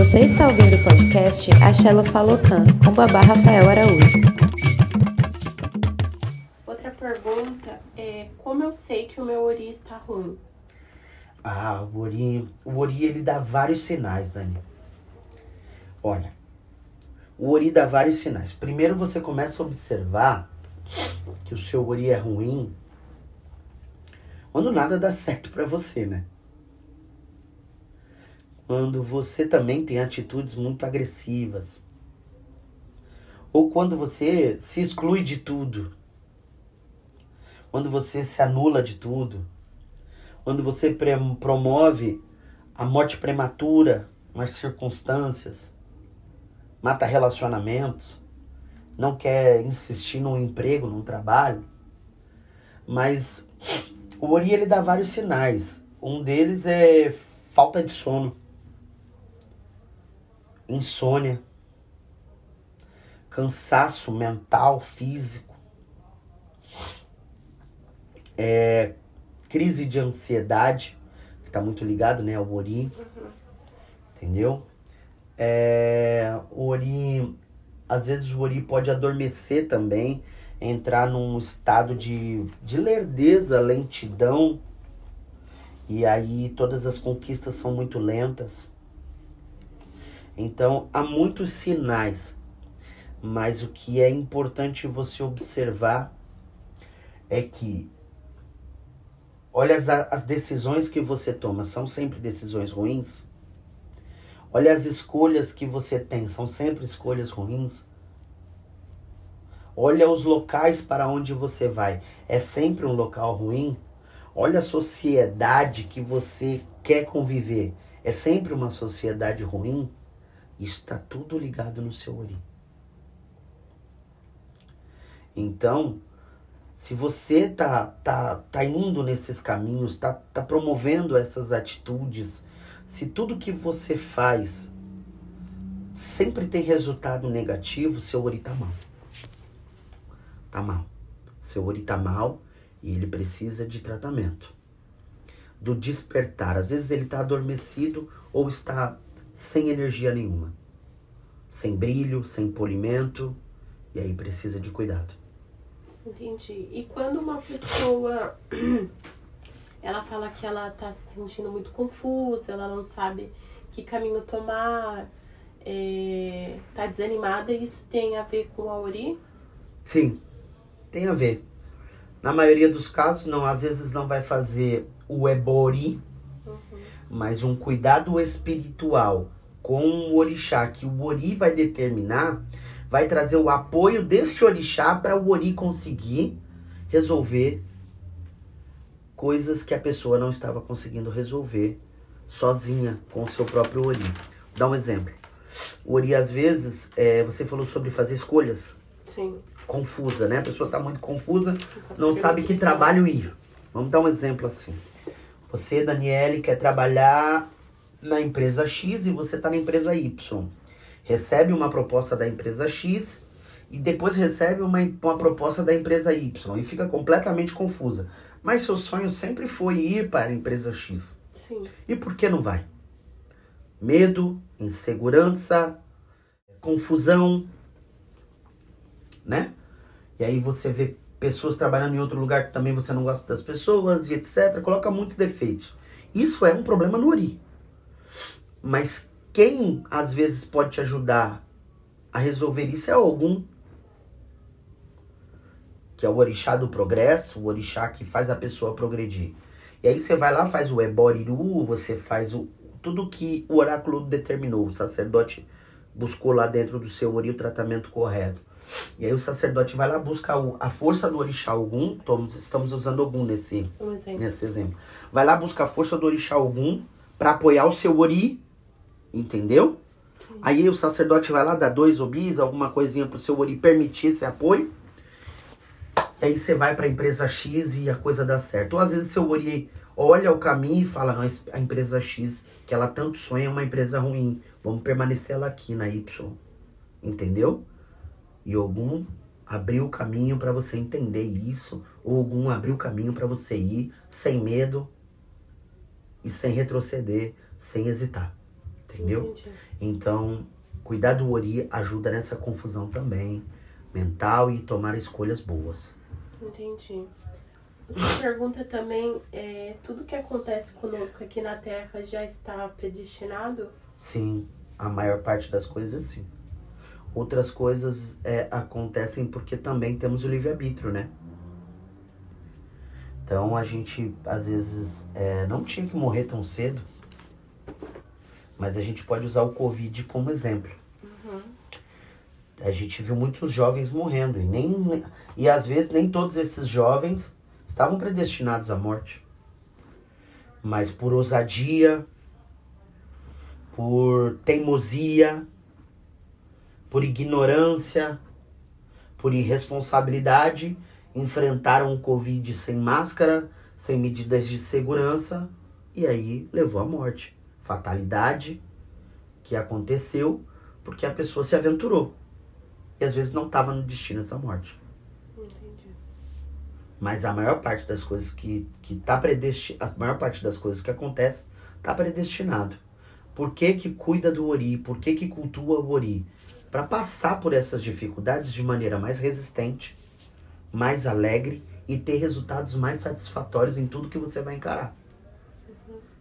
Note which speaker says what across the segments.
Speaker 1: Você está ouvindo o podcast Axelo Falocan, com babá Rafael Araújo.
Speaker 2: Outra pergunta é como eu sei que o meu ori está ruim?
Speaker 3: Ah, o ori, o ori ele dá vários sinais, Dani. Olha, o ori dá vários sinais. Primeiro você começa a observar que o seu ori é ruim quando nada dá certo para você, né? Quando você também tem atitudes muito agressivas. Ou quando você se exclui de tudo. Quando você se anula de tudo. Quando você promove a morte prematura nas circunstâncias. Mata relacionamentos. Não quer insistir num emprego, num trabalho. Mas o Ori ele dá vários sinais. Um deles é falta de sono insônia, cansaço mental, físico, é, crise de ansiedade, que está muito ligado né, ao Ori, uhum. entendeu? É, o Ori, às vezes o Ori pode adormecer também, entrar num estado de, de lerdeza, lentidão, e aí todas as conquistas são muito lentas. Então, há muitos sinais, mas o que é importante você observar é que olha as, as decisões que você toma, são sempre decisões ruins? Olha as escolhas que você tem, são sempre escolhas ruins? Olha os locais para onde você vai, é sempre um local ruim? Olha a sociedade que você quer conviver, é sempre uma sociedade ruim? Isso está tudo ligado no seu ori. Então, se você tá, tá, tá indo nesses caminhos, tá, tá promovendo essas atitudes, se tudo que você faz sempre tem resultado negativo, seu ori tá mal. Tá mal. Seu ori tá mal e ele precisa de tratamento. Do despertar. Às vezes ele está adormecido ou está sem energia nenhuma, sem brilho, sem polimento, e aí precisa de cuidado.
Speaker 2: Entendi. E quando uma pessoa ela fala que ela tá se sentindo muito confusa, ela não sabe que caminho tomar, é, tá desanimada, isso tem a ver com a Ori?
Speaker 3: Sim, tem a ver. Na maioria dos casos, não, às vezes não vai fazer o ebori. Mas um cuidado espiritual com o orixá, que o ori vai determinar, vai trazer o apoio deste orixá para o ori conseguir resolver coisas que a pessoa não estava conseguindo resolver sozinha com o seu próprio ori. Vou dar um exemplo. O ori, às vezes, é, você falou sobre fazer escolhas.
Speaker 2: Sim.
Speaker 3: Confusa, né? A pessoa está muito confusa, não sabe que trabalho ir. Vamos dar um exemplo assim. Você, Daniele, quer trabalhar na empresa X e você está na empresa Y. Recebe uma proposta da empresa X e depois recebe uma, uma proposta da empresa Y e fica completamente confusa. Mas seu sonho sempre foi ir para a empresa
Speaker 2: X. Sim.
Speaker 3: E por que não vai? Medo, insegurança, confusão, né? E aí você vê pessoas trabalhando em outro lugar que também você não gosta das pessoas e etc. Coloca muitos defeitos. Isso é um problema no Ori. Mas quem às vezes pode te ajudar a resolver isso é algum. Que é o orixá do progresso, o orixá que faz a pessoa progredir. E aí você vai lá, faz o eboriru, você faz o, tudo que o oráculo determinou. O sacerdote buscou lá dentro do seu ori o tratamento correto. E aí o sacerdote vai lá buscar a força do orixá Ogum. Estamos usando Ogum nesse,
Speaker 2: um exemplo.
Speaker 3: nesse exemplo. Vai lá buscar a força do orixá Ogum para apoiar o seu ori Entendeu? Sim. Aí o sacerdote vai lá, dá dois obis, alguma coisinha pro seu ori permitir esse apoio. E aí você vai para a empresa X e a coisa dá certo. Ou às vezes seu ori olha o caminho e fala, não, a empresa X, que ela tanto sonha, é uma empresa ruim. Vamos permanecer ela aqui na Y. Entendeu? E Ogum abriu o caminho para você entender isso. Ogum abriu o caminho para você ir sem medo e sem retroceder, sem hesitar. Entendeu?
Speaker 2: Entendi.
Speaker 3: Então, cuidar do ori ajuda nessa confusão também, mental e tomar escolhas boas.
Speaker 2: Entendi. Uma pergunta também é tudo que acontece conosco aqui na Terra já está predestinado?
Speaker 3: Sim, a maior parte das coisas sim. Outras coisas é, acontecem porque também temos o livre-arbítrio, né? Então a gente às vezes é, não tinha que morrer tão cedo, mas a gente pode usar o Covid como exemplo. A gente viu muitos jovens morrendo e nem e às vezes nem todos esses jovens estavam predestinados à morte. Mas por ousadia, por teimosia, por ignorância, por irresponsabilidade, enfrentaram o Covid sem máscara, sem medidas de segurança e aí levou à morte. Fatalidade que aconteceu porque a pessoa se aventurou e às vezes não estava no destino essa morte.
Speaker 2: Entendi.
Speaker 3: Mas a maior parte das coisas que, que tá predestinado, a maior parte das coisas que acontecem tá predestinado. Por que que cuida do ori? Por que que cultua o ori? Para passar por essas dificuldades de maneira mais resistente, mais alegre e ter resultados mais satisfatórios em tudo que você vai encarar.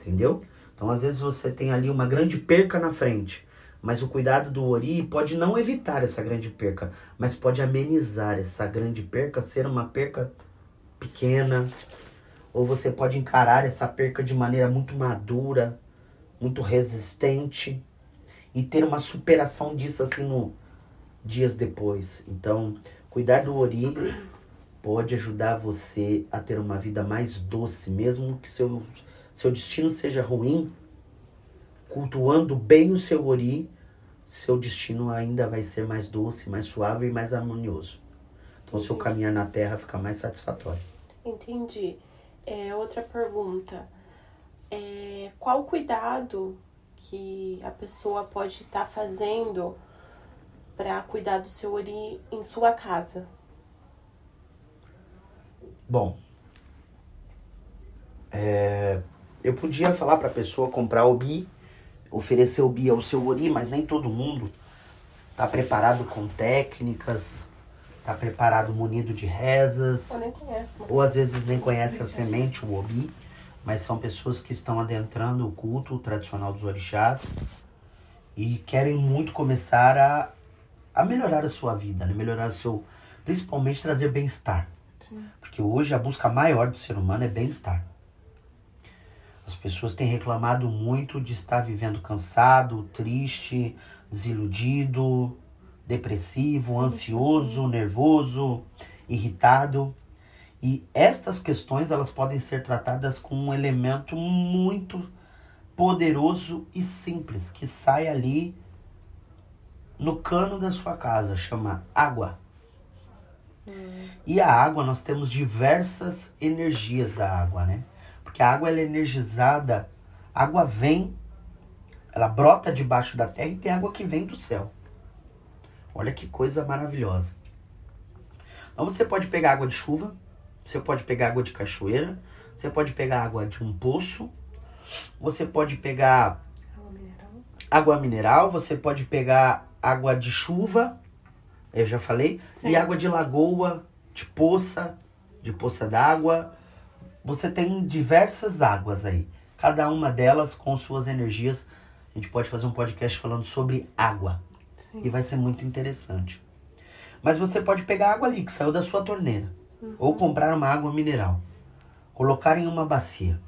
Speaker 3: Entendeu? Então, às vezes você tem ali uma grande perca na frente, mas o cuidado do ori pode não evitar essa grande perca, mas pode amenizar essa grande perca ser uma perca pequena, ou você pode encarar essa perca de maneira muito madura, muito resistente e ter uma superação disso assim no dias depois. Então, cuidar do ori pode ajudar você a ter uma vida mais doce, mesmo que seu seu destino seja ruim, cultuando bem o seu ori, seu destino ainda vai ser mais doce, mais suave e mais harmonioso. Então, o seu caminhar na terra fica mais satisfatório.
Speaker 2: Entendi. É, outra pergunta. É, qual cuidado que a pessoa pode estar fazendo para cuidar do seu ori em sua casa?
Speaker 3: Bom, é, eu podia falar para a pessoa comprar o bi, oferecer o bi ao seu ori, mas nem todo mundo tá preparado com técnicas, tá preparado munido de rezas,
Speaker 2: Eu nem
Speaker 3: ou às vezes nem conhece a semente, o obi, mas são pessoas que estão adentrando o culto tradicional dos orixás e querem muito começar a, a melhorar a sua vida, né? melhorar o seu, principalmente trazer bem-estar. Porque hoje a busca maior do ser humano é bem-estar. As pessoas têm reclamado muito de estar vivendo cansado, triste, desiludido, depressivo, ansioso, nervoso, irritado. E estas questões elas podem ser tratadas com um elemento muito poderoso e simples que sai ali no cano da sua casa, chama água. E a água, nós temos diversas energias da água, né? Porque a água ela é energizada, a água vem, ela brota debaixo da terra e tem água que vem do céu. Olha que coisa maravilhosa. Então você pode pegar água de chuva, você pode pegar água de cachoeira, você pode pegar água de um poço, você pode pegar
Speaker 2: Água mineral.
Speaker 3: água mineral, você pode pegar água de chuva, eu já falei,
Speaker 2: Sim.
Speaker 3: e água de lagoa, de poça, de poça d'água. Você tem diversas águas aí, cada uma delas com suas energias. A gente pode fazer um podcast falando sobre água
Speaker 2: Sim.
Speaker 3: e vai ser muito interessante. Mas você pode pegar água ali que saiu da sua torneira ou comprar uma água mineral, colocar em uma bacia,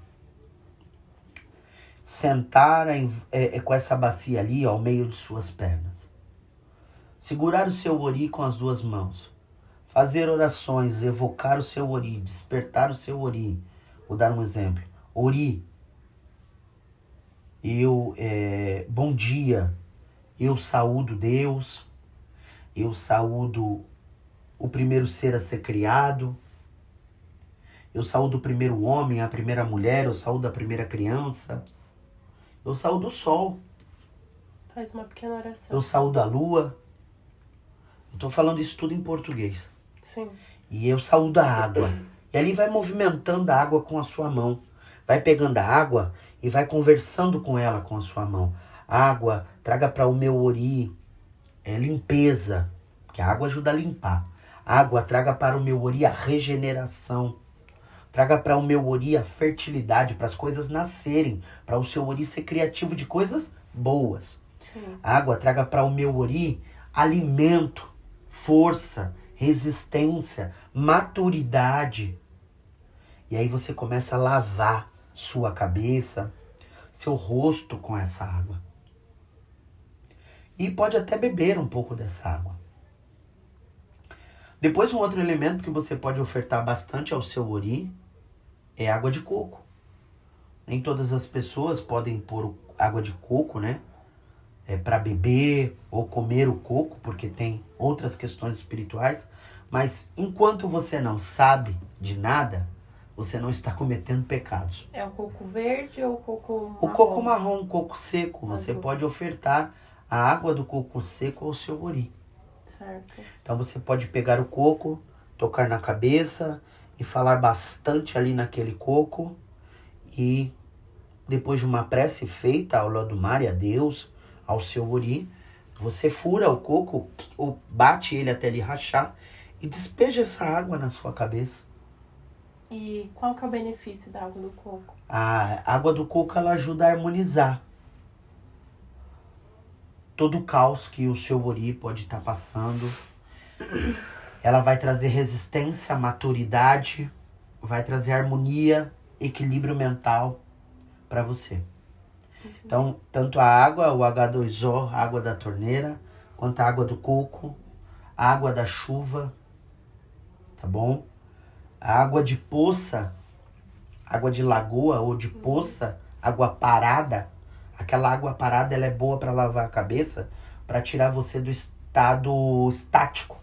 Speaker 3: sentar em- é, é, com essa bacia ali ao meio de suas pernas, segurar o seu ori com as duas mãos, fazer orações, evocar o seu ori, despertar o seu ori. Vou dar um exemplo. Ori, eu, é, bom dia, eu saúdo Deus, eu saúdo o primeiro ser a ser criado, eu saúdo o primeiro homem, a primeira mulher, eu saúdo a primeira criança, eu saúdo o sol,
Speaker 2: Faz uma pequena oração.
Speaker 3: eu saúdo a lua. Eu tô falando isso tudo em português.
Speaker 2: Sim.
Speaker 3: E eu saúdo a água. E ali vai movimentando a água com a sua mão. Vai pegando a água e vai conversando com ela com a sua mão. Água, traga para o meu ori é, limpeza, que a água ajuda a limpar. Água, traga para o meu ori a regeneração. Traga para o meu ori a fertilidade, para as coisas nascerem, para o seu ori ser criativo de coisas boas.
Speaker 2: Sim.
Speaker 3: Água, traga para o meu ori alimento, força, resistência, maturidade. E aí você começa a lavar sua cabeça, seu rosto com essa água. E pode até beber um pouco dessa água. Depois, um outro elemento que você pode ofertar bastante ao seu ori é água de coco. Nem todas as pessoas podem pôr água de coco, né? É, para beber ou comer o coco, porque tem outras questões espirituais. Mas enquanto você não sabe de nada, você não está cometendo pecados.
Speaker 2: É o coco verde ou o coco marrom?
Speaker 3: O coco marrom, o coco seco, você pode ofertar a água do coco seco ao seu ori.
Speaker 2: Certo.
Speaker 3: Então você pode pegar o coco, tocar na cabeça e falar bastante ali naquele coco e depois de uma prece feita ao Lodumar e a Deus, ao seu ori, você fura o coco ou bate ele até ele rachar e despeja essa água na sua cabeça.
Speaker 2: E qual que é o benefício da água do coco?
Speaker 3: A água do coco ela ajuda a harmonizar todo o caos que o seu ori pode estar passando. Ela vai trazer resistência, maturidade, vai trazer harmonia, equilíbrio mental para você. Então, tanto a água, o H2O, a água da torneira, quanto a água do coco, a água da chuva, tá bom? A água de poça, água de lagoa ou de poça, água parada, aquela água parada ela é boa para lavar a cabeça, para tirar você do estado estático.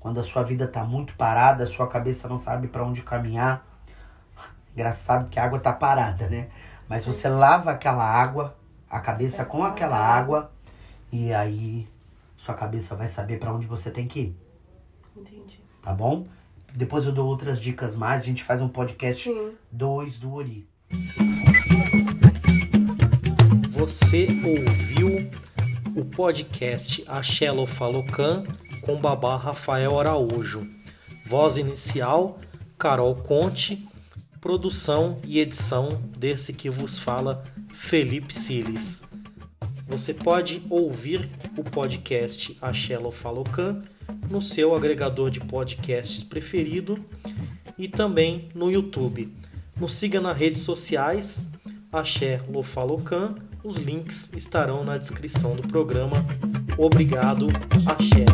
Speaker 3: Quando a sua vida tá muito parada, a sua cabeça não sabe para onde caminhar. Engraçado que a água tá parada, né? Mas você lava aquela água, a cabeça com aquela água, e aí sua cabeça vai saber para onde você tem que ir,
Speaker 2: Entendi.
Speaker 3: tá bom? Depois eu dou outras dicas mais, a gente faz um podcast
Speaker 2: Sim.
Speaker 3: 2 do Ori.
Speaker 4: Você ouviu o podcast Axelo Falocan com babá Rafael Araújo. Voz inicial, Carol Conte. Produção e edição desse que vos fala, Felipe Siles. Você pode ouvir o podcast Axelo Falocan no seu agregador de podcasts preferido e também no YouTube. Nos siga nas redes sociais, Axé Lofalocan. Os links estarão na descrição do programa. Obrigado, Axé.